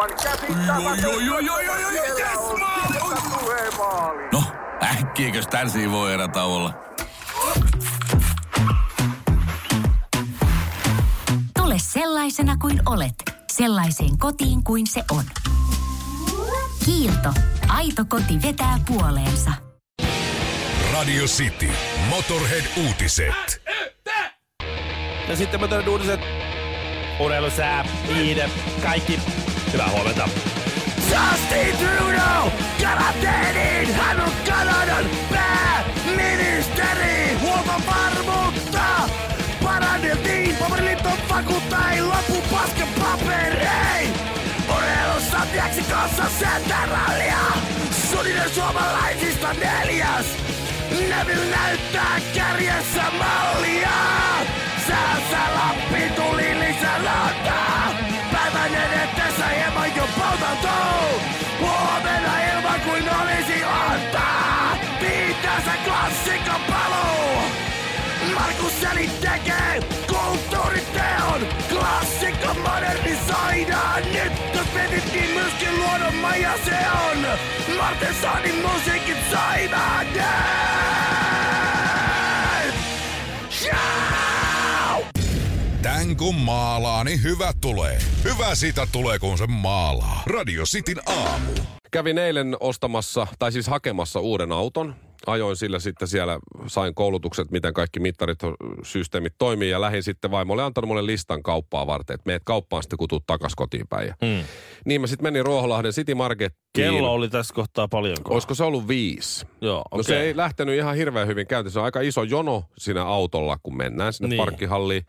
Aivan joo, joo, joo, joo, joo, Siellä yes, maali! No, äkkiäkös tän voi erä olla? Tule sellaisena kuin olet, sellaiseen kotiin kuin se on. Kiilto. Aito koti vetää puoleensa. Radio City. Motorhead-uutiset. Ja sitten mä tänne uutiset. Urheilusää, viide, kaikki. Hyvää huomenta. Justin Trudeau, karanteeniin! Hän on Kanadan pääministeri! Huoltovarmuutta! Paranneltiin, paperiliitto vakuuttaa, ei lopu pasken paperei! Urheilussa Meksikossa senterallia! Suninen suomalaisista neljäs! Neville näyttää kärjessä mallia! Säässä Lappi tuli lisälautaa! Päivän edetessä hieman jo poltautuu! Huomenna ilman kuin olisi antaa! Viitänsä klassikon paluu! Markus Seli tekee kulttuuriteon! Klassikko modernisoidaan nyt! Jos mietittiin myöskin luodon maja se on! Martin Sonin musiikin soimanen! Tän kun maalaa, niin hyvä tulee. Hyvä siitä tulee, kun se maalaa. Radio Cityn aamu. Kävin eilen ostamassa, tai siis hakemassa uuden auton. Ajoin sillä sitten siellä, sain koulutukset, miten kaikki mittarit, systeemit toimii ja lähdin sitten vaimolle antanut mulle listan kauppaa varten, että meet kauppaan sitten kun tuut takas kotiin päin. Mm. Niin mä sitten menin Ruoholahden City Markettiin. Kello oli tässä kohtaa paljonko? Olisiko se ollut viisi? Joo, No okei. se ei lähtenyt ihan hirveän hyvin käyntiin. Se on aika iso jono siinä autolla, kun mennään sinne niin. parkkihalliin.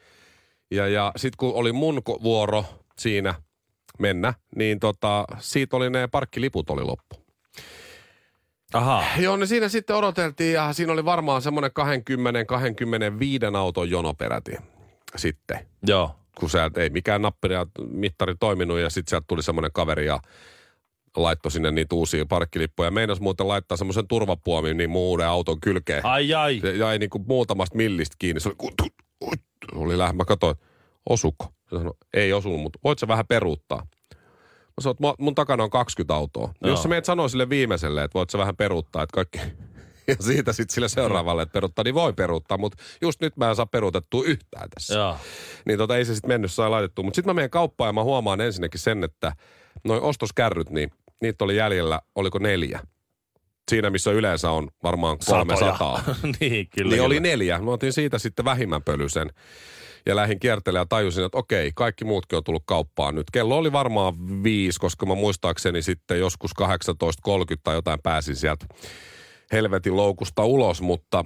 Ja, ja sitten kun oli mun vuoro siinä mennä, niin tota, siitä oli ne parkkiliput oli loppu. Aha. Joo, niin siinä sitten odoteltiin ja siinä oli varmaan semmoinen 20-25 auton jono peräti sitten. Joo. Kun sieltä ei mikään nappari ja mittari toiminut ja sitten sieltä tuli semmoinen kaveri ja laittoi sinne niitä uusia parkkilippuja. Meinas muuten laittaa semmoisen turvapuomin niin mun uuden auton kylkeen. Ai ai. Se jäi niin kuin muutamasta millistä kiinni. Se oli, oli lähdö. Mä katsoin, osuko? Se sanoi, ei osunut, mutta voit sä vähän peruuttaa? Mä sanoin, että mun- takana on 20 autoa. Joo. Jos sä meet sanoa sille viimeiselle, että voit sä vähän peruuttaa, että kaikki... Ja siitä sitten sille seuraavalle, että peruuttaa, niin voi peruuttaa, mutta just nyt mä en saa peruutettua yhtään tässä. Joo. Niin tota, ei se sitten mennyt sai laitettua. Mutta sitten mä menen kauppaan ja mä huomaan ensinnäkin sen, että noin ostoskärryt, niin niitä oli jäljellä, oliko neljä? Siinä, missä yleensä on varmaan 300. niin, kyllä. Niin oli neljä. Mä otin siitä sitten vähimmän pölysen. Ja lähdin kiertelemään ja tajusin, että okei, kaikki muutkin on tullut kauppaan nyt. Kello oli varmaan viisi, koska mä muistaakseni sitten joskus 18.30 tai jotain pääsin sieltä helvetin loukusta ulos, mutta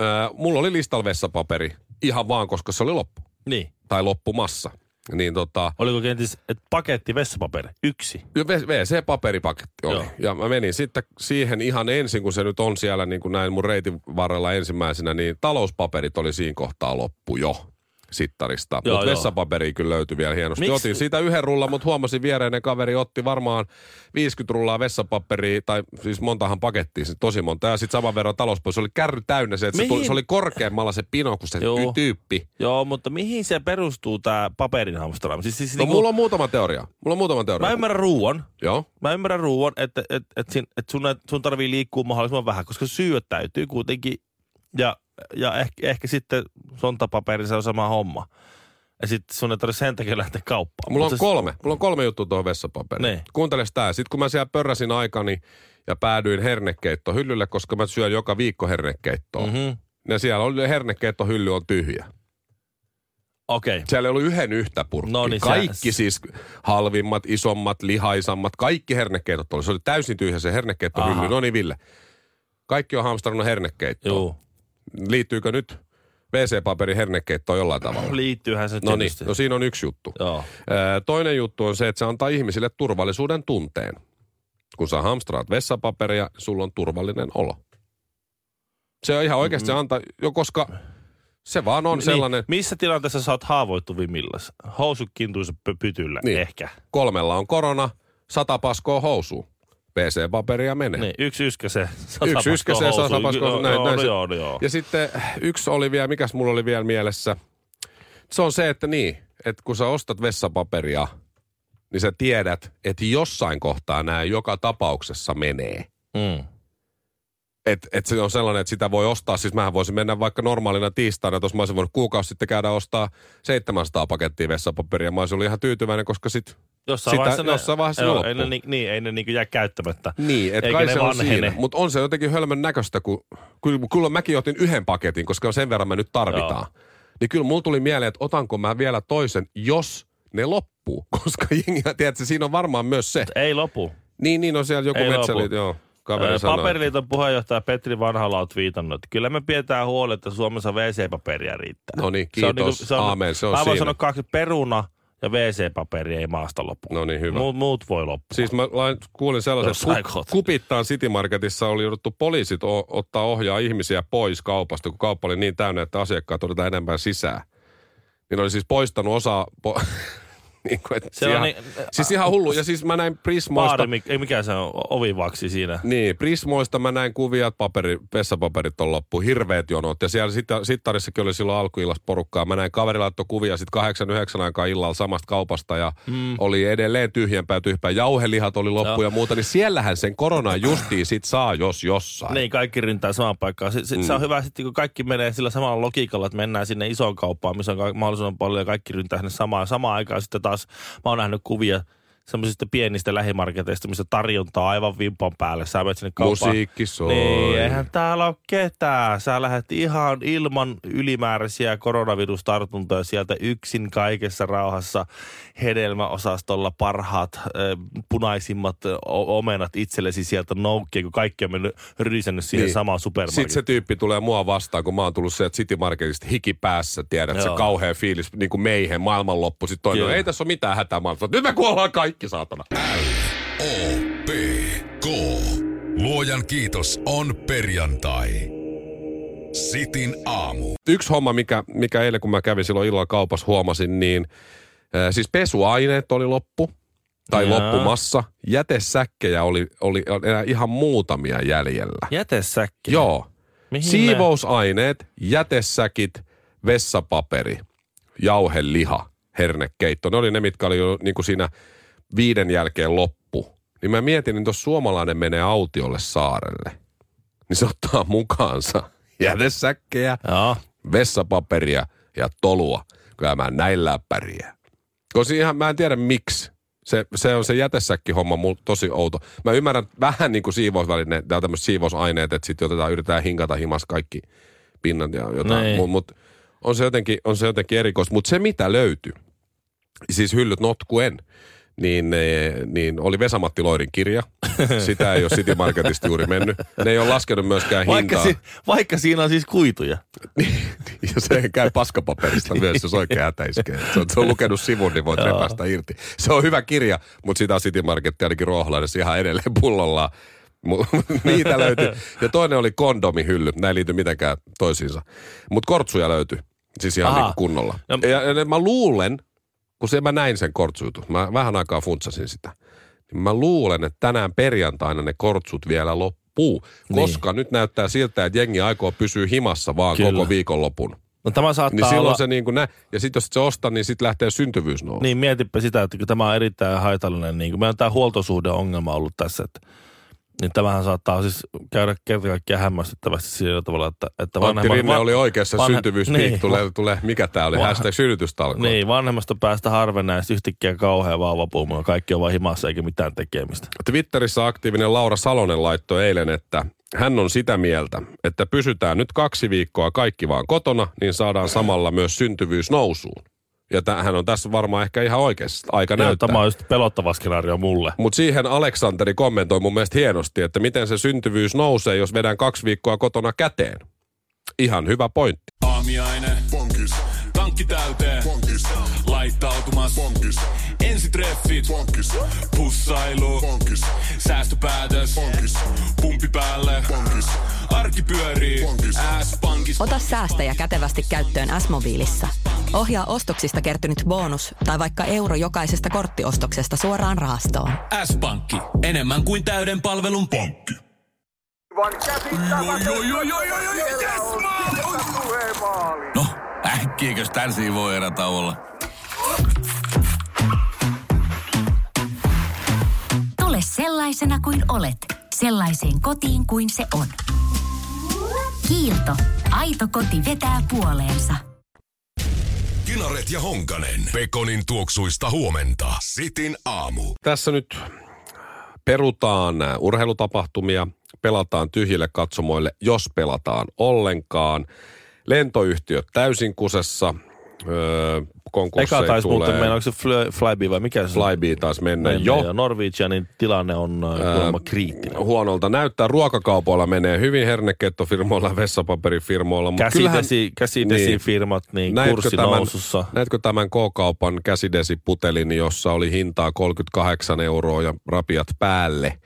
äh, mulla oli listalla vessapaperi ihan vaan, koska se oli loppu. Niin. Tai loppumassa. Niin tota, Oliko kenties, että paketti vessapaperi? Yksi. WC-paperipaketti oli. Joo. Ja mä menin sitten siihen ihan ensin, kun se nyt on siellä niin kuin näin mun reitin varrella ensimmäisenä, niin talouspaperit oli siinä kohtaa loppu jo sittarista. Mutta vessapaperi kyllä löytyi vielä hienosti. Miksi- Otin siitä yhden rullan, mutta huomasin viereinen kaveri otti varmaan 50 rullaa vessapaperia, tai siis montahan pakettia, siis tosi monta. Ja sitten saman verran talouspaperia. Se oli kärry täynnä se, että se, tuli, se oli korkeammalla se pino kuin se Joo. tyyppi. Joo, mutta mihin se perustuu tämä paperin hamstraaminen? Siis, siis No niinku, mulla on muutama teoria. Mulla on muutama teoria. Mä ymmärrän ruuan. Joo. Mä ymmärrän ruuan, että et, et, et sun, sun tarvii liikkua mahdollisimman vähän, koska syöt täytyy kuitenkin. Ja, ja ehkä, ehkä sitten sontapaperi se on sama homma. Ja sitten sun ei tarvitse sen takia lähteä kauppaan. Mulla on Mut se- kolme. Mulla on kolme juttua tuohon vessapaperiin. Niin. Kuuntele tää. Sitten kun mä siellä pörräsin aikani ja päädyin hernekeittohyllylle, koska mä syön joka viikko hernekeittoa. Mm-hmm. Mhm. Ja siellä oli hernekeittohylly on tyhjä. Okei. Okay. Siellä ei ollut yhden yhtä purkkia. No niin, sä- kaikki siis halvimmat, isommat, lihaisammat, kaikki hernekeitot oli. Se oli täysin tyhjä se hernekeittohylly. No niin, Ville. Kaikki on hamstrannut hernekeittoon. Joo. Liittyykö nyt WC-paperi hernekeittoon jollain tavalla? Liittyyhän se No niin, tietysti. no siinä on yksi juttu. Joo. Toinen juttu on se, että se antaa ihmisille turvallisuuden tunteen. Kun sä hamstraat vessapaperia, sulla on turvallinen olo. Se on ihan oikeasti, se antaa, jo koska se vaan on sellainen, Niin, missä tilanteessa sä oot haavoittuvimmillas? Housut kintuissa py- pytyllä, Niin. ehkä. kolmella on korona, sata paskoa housuun. PC-paperia menee. Niin, yksi yskäse, Yksi yskäseen, paskoa sata housuun. paskoa, Joo, näin, joo, näin no joo, no joo. Ja sitten yksi oli vielä, mikäs mulla oli vielä mielessä. Se on se, että niin, että kun sä ostat vessapaperia, niin sä tiedät, että jossain kohtaa nämä joka tapauksessa menee. Mm. Et, et se on sellainen, että sitä voi ostaa, siis mähän voisin mennä vaikka normaalina tiistaina, tuossa mä olisin voinut kuukausi sitten käydä ostaa 700 pakettia vessapaperia. Mä olisin ollut ihan tyytyväinen, koska sit Jossain Sitä- vaiheessa ne, jossain vaiheessa joo, ei ne, ni- niin, ei ne niinku jää käyttämättä. Niin, että kai ne se on vanhene. siinä. Mutta on se jotenkin hölmön näköistä, kun kyllä, kyllä mäkin otin yhden paketin, koska sen verran me nyt tarvitaan. Niin kyllä mulla tuli mieleen, että otanko mä vielä toisen, jos ne loppuu. Koska jengi, tiedätkö, siinä on varmaan myös se. Ei lopu. Niin, niin on siellä joku Ei metsäli, joo, kaveri. Paperiliiton puheenjohtaja Petri Vanhala on twiitannut, että kyllä me pidetään huoli, että Suomessa WC-paperia riittää. No niin, Se on kiitos. niinku- Aamen, se on Mä voin siinä. sanoa kaksi, peruna ja WC-paperi ei maasta lopu. No niin, hyvä. Muut, muut voi loppua. Siis mä lain, kuulin sellaisen, että ku. Kupittaan City Marketissa oli jouduttu poliisit o, ottaa ohjaa ihmisiä pois kaupasta, kun kauppa oli niin täynnä, että asiakkaat otetaan enemmän sisään. Niin oli siis poistanut osa... Po, niin kuin, että Se on ihan, niin- siis ihan hullu. Ja siis mä näin Prismoista... Baari, ei mikä se on, ovivaksi siinä. Niin, Prismoista mä näin kuvia, että paperi, vessapaperit on loppu, hirveät jonot. Ja siellä sit, sittarissakin oli silloin alkuillassa porukkaa. Mä näin kaveri laittoi kuvia sitten kahdeksan, yhdeksän aikaa illalla samasta kaupasta ja mm. oli edelleen tyhjempää tyhjempää. Jauhelihat oli loppu Joo. ja muuta. Niin siellähän sen korona justiin sit saa, jos jossain. Niin, kaikki ryntää samaan paikkaan. Se, se, mm. se on hyvä sitten, kun kaikki menee sillä samalla logiikalla, että mennään sinne isoon kauppaan, missä on mahdollisimman paljon ja kaikki ryntää sinne samaan. Samaan aikaan sitten taas, mä oon nähnyt kuvia semmoisista pienistä lähimarketeista, missä tarjonta on aivan vimpan päälle. Sä menet sinne kauppaan. Musiikki soi. Niin, eihän täällä ole ketään. Sä lähdet ihan ilman ylimääräisiä koronavirustartuntoja sieltä yksin kaikessa rauhassa hedelmäosastolla parhaat, äh, punaisimmat o- omenat itsellesi sieltä noukkien, kun kaikki on mennyt rysännyt siihen Niin. samaan Sitten supermarkettiin. se tyyppi tulee mua vastaan, kun mä oon tullut sieltä City Marketista hiki päässä, tiedät, se Joo. kauhea fiilis, niin kuin meihin, maailmanloppu. Sitten toinen, Kyllä. ei tässä ole mitään hätää maailmassa. Nyt me kuollaan kaikki, saatana. O, P, K. Luojan kiitos on perjantai. Sitin aamu. yksi homma, mikä, mikä eilen kun mä kävin silloin illalla kaupassa huomasin, niin äh, siis pesuaineet oli loppu tai Jaa. loppumassa. Jätesäkkejä oli, oli enää ihan muutamia jäljellä. Jätesäkki. Joo. Mihin Siivousaineet, jätesäkit, vessapaperi, jauheliha, hernekeitto. Ne oli ne, mitkä oli jo niin kuin siinä viiden jälkeen loppu. Niin mä mietin, että jos suomalainen menee autiolle saarelle, niin se ottaa mukaansa jätesäkkejä. Joo. vessapaperia ja tolua. Kyllä mä näin läppäriä. Koska ihan, mä en tiedä miksi. Se, se on se jätesäkkihomma mulla tosi outo. Mä ymmärrän vähän niin kuin siivousvälineet, tai tämmöiset siivousaineet, että sitten otetaan, yritetään hinkata himas kaikki pinnat ja jotain. Niin. Mutta mut, on, se jotenkin, on se jotenkin erikoista. Mutta se mitä löytyi, siis hyllyt notkuen, niin, niin oli Vesamatti Loirin kirja. Sitä ei ole City Marketista juuri mennyt. Ne ei ole laskenut myöskään Vaikka, hintaa. si- vaikka siinä on siis kuituja. Ja se käy paskapaperista myös, jos oikein hätä iskee. Se on, se on lukenut sivun, niin voit repästä irti. Se on hyvä kirja, mutta sitä on City Market ainakin Ruoholaidessa ihan edelleen pullollaan. Niitä löytyy. Ja toinen oli kondomihylly. Nämä ei liity mitenkään toisiinsa. Mutta kortsuja löytyi. Siis ihan Aha. niin kunnolla. No- Ja, ja, mä luulen, kun se mä näin sen kortsuytun, mä vähän aikaa funtsasin sitä. Niin mä luulen, että tänään perjantaina ne kortsut vielä loppuu. Koska nyt näyttää siltä, että jengi aikoo pysyä himassa vaan Kyllä. koko viikonlopun. No tämä saattaa Niin silloin olla... se niin kuin nä- ja sitten jos et se ostaa, niin sitten lähtee syntyvyys nousemaan. Niin mietipä sitä, että kun tämä on erittäin haitallinen, niin kuin meillä on tämä huoltosuhdeongelma ollut tässä, että niin tämähän saattaa siis käydä kerta kaikkiaan hämmästyttävästi sillä tavalla, että, että Antti Rinne oli oikeassa, vanhe- syntyvyyspiik niin. tulee, tulee, mikä tämä oli, Va- hashtag synnytystalko. Niin, vanhemmasta päästä sitten yhtäkkiä kauhean vauvapuuma, kaikki on vaan himassa eikä mitään tekemistä. Twitterissä aktiivinen Laura Salonen laittoi eilen, että hän on sitä mieltä, että pysytään nyt kaksi viikkoa kaikki vaan kotona, niin saadaan samalla myös syntyvyys nousuun. Ja täh- hän on tässä varmaan ehkä ihan oikeassa aika näyttää. tämä on just pelottava skenaario mulle. Mutta siihen Aleksanteri kommentoi mun mielestä hienosti, että miten se syntyvyys nousee, jos vedän kaksi viikkoa kotona käteen. Ihan hyvä pointti. Aamiaine. Bonkis. Tankki täyteen. Bonkis. Laittautumas. Bonkis. Ensitreffit. Bonkis. Pussailu. Bonkis. Säästöpäätös. Bonkis. Pumpi päälle. Bonkis. Arki pyörii. Bonkis. S-pankis. Ota säästäjä kätevästi käyttöön S-mobiilissa. Ohjaa ostoksista kertynyt bonus tai vaikka euro jokaisesta korttiostoksesta suoraan rahastoon. S-pankki. Enemmän kuin täyden palvelun pankki. No, äkkiäkös tän voi erätä olla? Tule sellaisena kuin olet, sellaiseen kotiin kuin se on. Kiilto. Aito koti vetää puoleensa. Kinaret ja Honkanen. Pekonin tuoksuista huomenta. Sitin aamu. Tässä nyt perutaan urheilutapahtumia, pelataan tyhjille katsomoille, jos pelataan ollenkaan. Lentoyhtiöt täysin kusessa, öö, konkursseja Eka taisi tulee. muuten mennä, onko se fly, Flybe vai mikä se? Flybe taas mennä Mennä, jo. Ja Norwegianin tilanne on äh, kuulemma kriittinen. Huonolta näyttää. Ruokakaupoilla menee hyvin hernekettofirmoilla vessapaperifirmoilla. Mutta Käsidesi, käsidesifirmat, niin, niin kurssi tämän, nousussa. näetkö tämän K-kaupan käsidesiputelin, jossa oli hintaa 38 euroa ja rapiat päälle?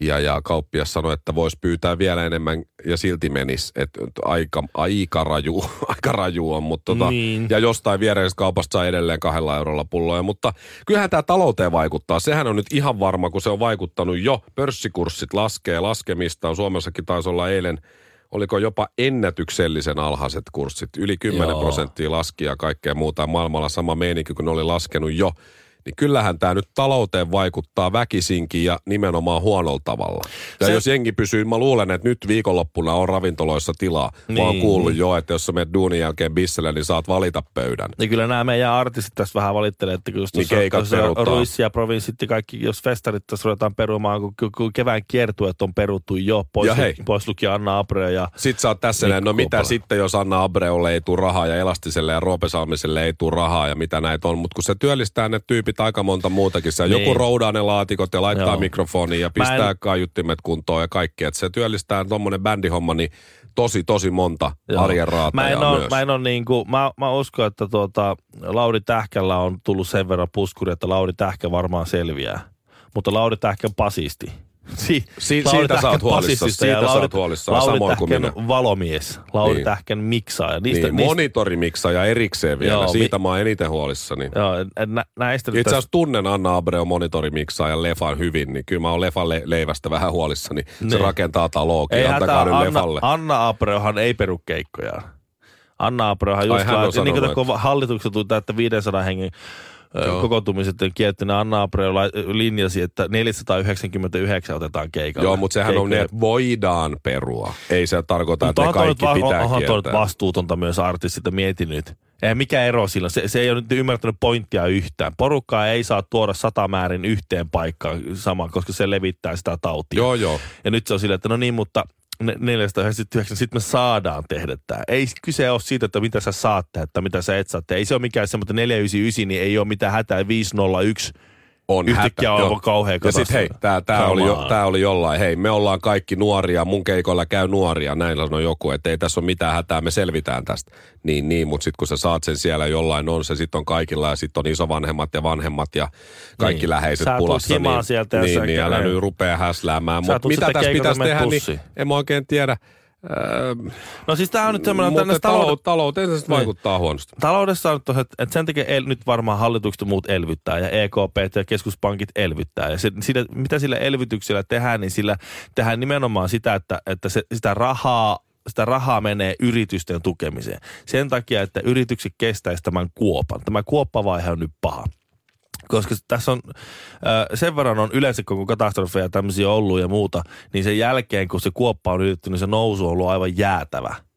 Ja, ja kauppias sanoi, että voisi pyytää vielä enemmän ja silti menisi. Että aika, aika, raju, aika raju on. Mutta tota, Niin. Ja jostain viereisestä kaupasta saa edelleen kahdella eurolla pulloja. Mutta kyllähän tämä talouteen vaikuttaa. Sehän on nyt ihan varma, kun se on vaikuttanut jo. Pörssikurssit laskee laskemista. Suomessakin taisi olla eilen oliko jopa ennätyksellisen alhaiset kurssit. Yli 10 Joo. prosenttia laski ja kaikkea muuta. Maailmalla sama meininki, kun ne oli laskenut jo. Niin kyllähän tämä nyt talouteen vaikuttaa väkisinkin ja nimenomaan huonolla tavalla. Ja Se- jos jengi pysyy, mä luulen, että nyt viikonloppuna on ravintoloissa tilaa. Niin. Mä oon Niin. kuullut jo, että jos sä menet duunin jälkeen bisselle, niin saat valita pöydän. Ja kyllä nämä meidän artistit tässä vähän valittelee, että kun Niin keikat tuossa peruuttaa. Ruissi ja provinssit ja kaikki, jos festarit tässä ruvetaan perumaan, kun, kun, kevään kiertueet on peruttu jo, pois, Ja hei. pois lukien Anna Abreu ja Sitten sä oot tässä näin, no mitä sitten, jos Anna Abreulle ei tule rahaa ja Elastiselle ja Roope Salmiselle ei tule rahaa ja mitä näitä on. Mutta kun se työllistää ne tyypit aika monta muutakin. Se Niin. joku roudaa ne laatikot ja laittaa Joo. mikrofonia ja pistää en- kaiuttimet kuntoon ja kaikkea. Et se työllistää tuommoinen bändihomma niin tosi, tosi monta Joo. arjen Mä en raatajaa ole, myös. mä en ole niin kuin, mä, mä uskon, että tuota, Lauri Tähkällä on tullut sen verran puskuri, että Lauri Tähkä varmaan selviää. Mutta Lauri Tähkän pasisti. Si- Si- Lauri siitä sä oot huolissas, basistista siitä sä oot huolissas, Lauri samoin kuin minä. valomies, Lauri Niin. Tähkän miksaaja. Niistä, niin, niistä, monitorimixa ja erikseen vielä. Joo, Siitä mi- mä oon eniten huolissani. joo, nä, näistä Itse asiassa tunnen Anna Abreu monitorimixa ja Lefan hyvin, niin kyllä mä oon Lefan le- leivästä vähän huolissani. Se Niin. rakentaa taloakin, Ei antakaa hätää, nyt Anna, Lefalle. Anna Abreuhan ei peru keikkojaan. Anna Abreuhan Ai, just hän on niin kuin hallitukset tuli täyttä 500 hengen Joo. kokoontumiset on niin Anna Abreu linjasi, että 499 otetaan keikalle. Joo, mutta sehän on Keikkoja. niin, että voidaan perua. Ei se tarkoita, Mutta että ne kaikki va- pitää onhan toi vastuutonta myös artistilta, mieti nyt. Eihän mikä ero sillä, se, se ei ole nyt ymmärtänyt pointtia yhtään. Porukkaa ei saa tuoda satamäärin yhteen paikkaan samaan, koska se levittää sitä tautia. Joo, joo. Ja nyt se on silleen, että no niin, mutta ne- 499, sitten me saadaan tehdä tämä. Ei kyse ole siitä, että mitä sä saat tehdä, että mitä sä et saa tehdä. Ei se ole mikään semmoinen 499, niin ei ole mitään hätää. 501 On Yhtäkkiä on joo. aivan kauhea Ja sit hei, tää, tää, oli jo, on. tää oli jollain, hei, me ollaan kaikki nuoria, mun keikoilla käy nuoria, näin sanoi joku, että ei tässä ole mitään hätää, me selvitään tästä. Niin, niin, mutta sitten kun sä saat sen siellä jollain on, se sitten on kaikilla ja sitten on isovanhemmat ja vanhemmat ja kaikki Niin. läheiset Sä pulassa. niin, sieltä ja niin, sä niin, älä nyt rupea häsläämään. Mutta mitä tässä pitäisi tehdä, niin bussiin. en mä oikein tiedä. Öö, No siis tää on nyt semmoinen, että mutta talou- talouteen se Niin. vaikuttaa huonosti. taloudessa on, että, että sen takia el, nyt varmaan hallitukset muut elvyttää ja EKP ja keskuspankit elvyttää. Ja se, sillä, mitä sillä elvytyksellä tehdään, niin sillä tehdään nimenomaan sitä, että, että se, sitä rahaa sitä rahaa menee yritysten tukemiseen. Sen takia, että yritykset kestäisi tämän kuopan. Tämä kuoppavaihe on nyt paha. Koska tässä on, äh, sen verran on yleensä koko katastrofeja tämmöisiä ollut ja muuta, niin sen jälkeen kun se kuoppa on ylitetty, niin se nousu on ollut aivan jäätävä.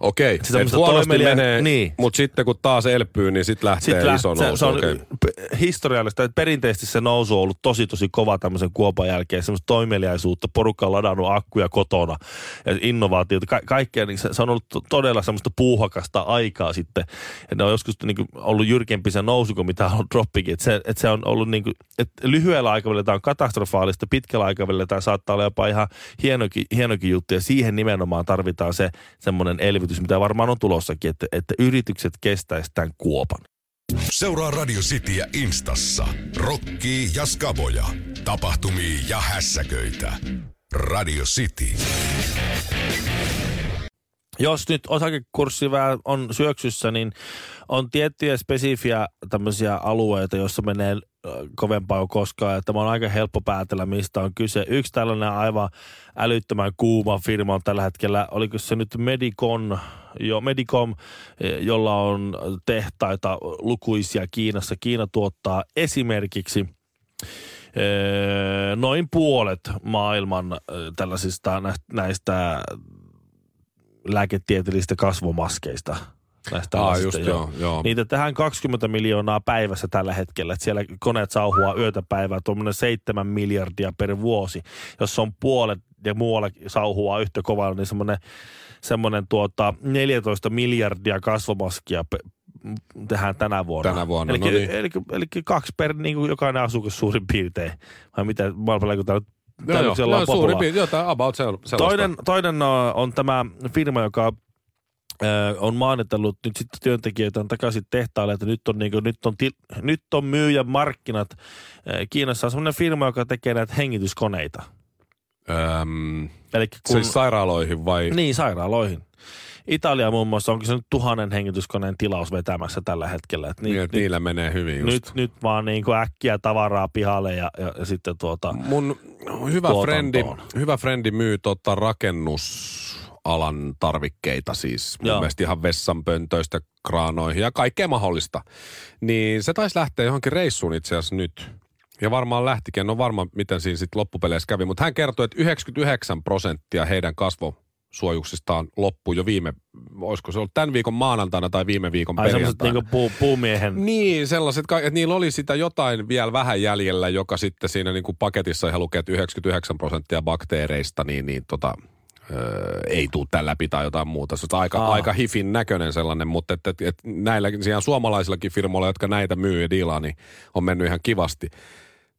Okei, Se et semmoista huonosti toimelia- menee, niin. mutta sitten kun taas elpyy, niin sitten lähtee iso läht- se, nousu. se on okei. p- historiallista, että perinteisesti se nousu on ollut tosi tosi kova tämmöisen kuopan jälkeen, semmoista toimeliaisuutta, porukka on ladannut akkuja kotona ja innovaatioita, ka- kaikkea, niin se, se on ollut to- todella semmoista puuhakasta aikaa sitten. Ja ne on joskus niin kuin, ollut jyrkempi se nousu kuin mitä on droppikin, että se, että se on ollut niin kuin, että lyhyellä aikavälillä tämä on katastrofaalista, pitkällä aikavälillä tämä saattaa olla jopa ihan hienokin, hienokin juttu ja siihen nimenomaan tarvitaan se semmoinen elvytys, mitä varmaan on tulossakin, että, että yritykset kestäisivät tämän kuopan. Seuraa Radio Cityä Instassa. Rokkii ja skaboja. Tapahtumia ja hässäköitä. Radio City. jos nyt osakekurssi on syöksyssä, niin on tiettyjä spesifiä tämmöisiä alueita, joissa menee kovempaa kuin koskaan. Että on aika helppo päätellä, mistä on kyse. Yksi tällainen aivan älyttömän kuuma firma on tällä hetkellä, oliko se nyt Medicon, jo Medicom, eh, jolla on tehtaita lukuisia Kiinassa. Kiina tuottaa esimerkiksi öö, noin puolet maailman öö, tällaisista näistä lääketieteellisistä kasvomaskeista. Näistä Aa, just joo, joo. Niitä tehdään 20 miljoonaa päivässä tällä hetkellä. Että siellä koneet sauhua yötä päivää, tuommoinen 7 miljardia per vuosi. Jos on puolet ja muualla sauhua yhtä kovalla, niin semmoinen, semmoinen tuota 14 miljardia kasvomaskia pe- tehdään tänä vuonna. Tänä vuonna, eli, no niin. eli, eli, kaksi per niin kuin jokainen asukas suurin piirtein. Vai mitä, maailmalla tämä Joo, joo, joo, suurin piirtein, jotain about sell- sellaista. Toinen, toinen ö, on tämä firma, joka on maanitellut nyt sitten työntekijöitä takaisin tehtaalle, että nyt on, niin kuin, nyt on, til, nyt on myyjän markkinat. Kiinassa on semmoinen firma, joka tekee näitä hengityskoneita. Öm, Eli kun, siis sairaaloihin vai? niin, sairaaloihin. Italia muun muassa onko se nyt tuhannen hengityskoneen tilaus vetämässä tällä hetkellä. Että Niin, että nyt, niillä menee hyvin just. nyt, nyt vaan niin kuin äkkiä tavaraa pihalle ja, ja, ja sitten tuota, Mun hyvä tuotantoon. frendi, hyvä frendi myy tota rakennusalan tarvikkeita siis. Mun Joo. mielestä ihan vessanpöntöistä kraanoihin ja kaikkea mahdollista. Niin se taisi lähteä johonkin reissuun itse asiassa nyt. Ja varmaan lähtikin, en ole varma miten siinä sitten loppupeleissä kävi, mutta hän kertoi, että 99 prosenttia heidän kasvosuojuksistaan loppui jo viime, olisiko se ollut tämän viikon maanantaina tai viime viikon ai perjantaina. niin puu, puumiehen Niin, sellaiset, että niillä oli sitä jotain vielä vähän jäljellä, joka sitten siinä niin kuin paketissa ihan lukee, että 99 prosenttia bakteereista, niin, niin tota, öö, ei tule tämän läpi tai jotain muuta. Se on aika, Aa. aika hifin näköinen sellainen, mutta että, että, että näillä suomalaisillakin firmoilla, jotka näitä myy ja diilaa, niin on mennyt ihan kivasti.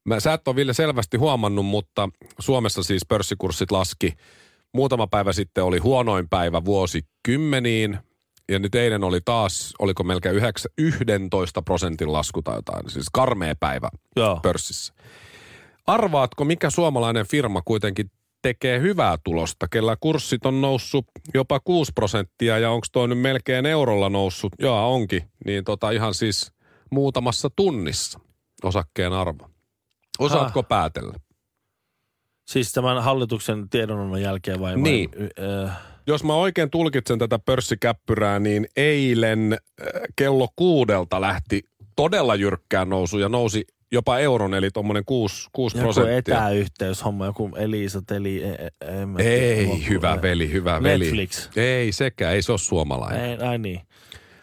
Mä, sä et ole Ville selvästi huomannut, mutta Suomessa siis pörssikurssit laski. Muutama päivä sitten oli huonoin päivä vuosikymmeniin. Ja nyt eilen oli taas, oliko melkein 9, 11 prosentin lasku tai jotain. Siis karmea päivä Joo. pörssissä. Arvaatko, mikä suomalainen firma kuitenkin tekee hyvää tulosta, kellä kurssit on noussut jopa 6 prosenttia ja onko toi nyt melkein eurolla noussut? Joo, onkin. Niin tota ihan siis muutamassa tunnissa osakkeen arvo. Osaatko Ah. päätellä? Siis tämän hallituksen tiedonannon jälkeen vai? vai Niin. ö, Jos mä oikein tulkitsen tätä pörssikäppyrää, niin eilen äh, kello kuudelta lähti todella jyrkkään nousu ja nousi jopa euron, eli tuommoinen 6, 6 joku prosenttia. etäyhteyshomma, joku Elisa Teli. e- e- en mä tiedä. Ei, hyvä veli, hyvä veli. Netflix. Ei sekään, ei se ole suomalainen. Ei, ai niin.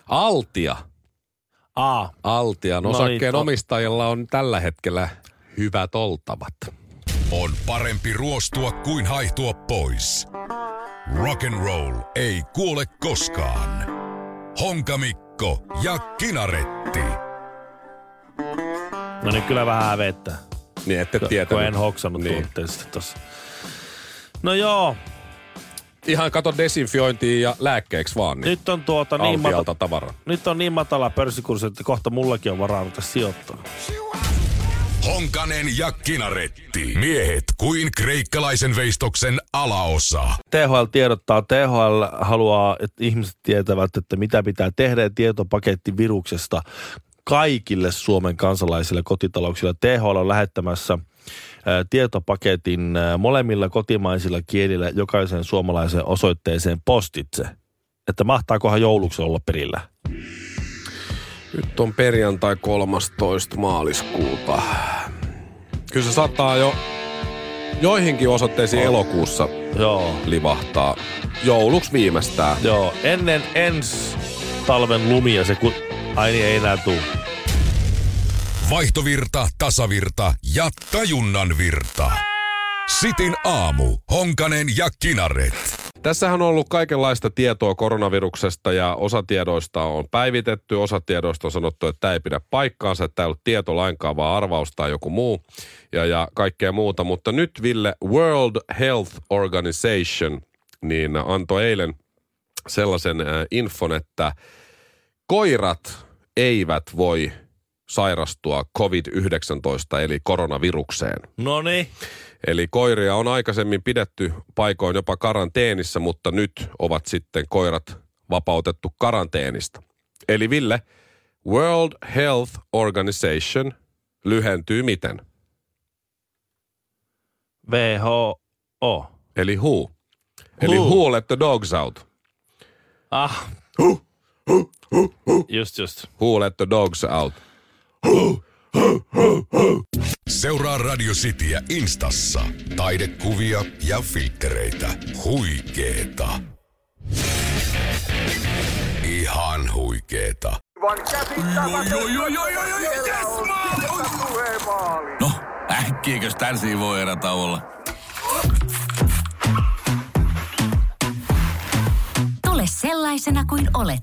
Altia. Aa, Altian No osakkeen niin, to- omistajilla on tällä hetkellä hyvät oltavat. On parempi ruostua kuin haihtua pois. Rock and roll ei kuole koskaan. Honkamikko ja Kinaretti. No niin kyllä vähän hävettää. Niin ette Kun tietänyt. en hoksannut Niin. tuotteesta tossa. No joo, Ihan kato desinfiointia ja lääkkeeksi vaan. Niin nyt on tuota niin, Altialta mata- tavara. nyt on niin matala pörssikurssi, että kohta mullakin on varaa ruveta sijoittaa. Honkanen ja Kinaretti. Miehet kuin kreikkalaisen veistoksen alaosa. THL tiedottaa, THL haluaa, että ihmiset tietävät, että mitä pitää tehdä tietopaketti viruksesta kaikille Suomen kansalaisille kotitalouksille. THL on lähettämässä tietopaketin molemmilla kotimaisilla kielillä jokaisen suomalaisen osoitteeseen postitse. Että mahtaakohan jouluksi olla perillä? Nyt on perjantai 13. maaliskuuta. Kyllä se saattaa jo joihinkin osoitteisiin elokuussa Joo, livahtaa. Jouluksi viimeistään. joo. Ennen ensi talven lumia se kun... Ai niin, ei enää tuu. Vaihtovirta, tasavirta ja tajunnan virta. Sitin aamu. Honkanen ja Kinaret. Tässähän on ollut kaikenlaista tietoa koronaviruksesta ja osa tiedoista on päivitetty, osa tiedoista on sanottu, että tämä ei pidä paikkaansa, että tämä ei ollut tieto lainkaan, vaan arvaus tai joku muu ja, ja kaikkea muuta. Mutta nyt Ville, World Health Organization niin antoi eilen sellaisen infon, että koirat eivät voi sairastua COVID-19 eli koronavirukseen. No niin. Eli koiria on aikaisemmin pidetty paikoin jopa karanteenissa, mutta nyt ovat sitten koirat vapautettu karanteenista. Eli Ville, World Health Organization lyhentyy miten? WHO. Eli WHO. Eli Who. Let the dogs out. Ah. Just, just. WHO let the dogs out. Seuraa Radio Cityä Instassa. Taidekuvia ja filtreitä. Huikeeta. Ihan huikeeta. No, äkkiäkös tän voi erata olla? Tule sellaisena kuin olet,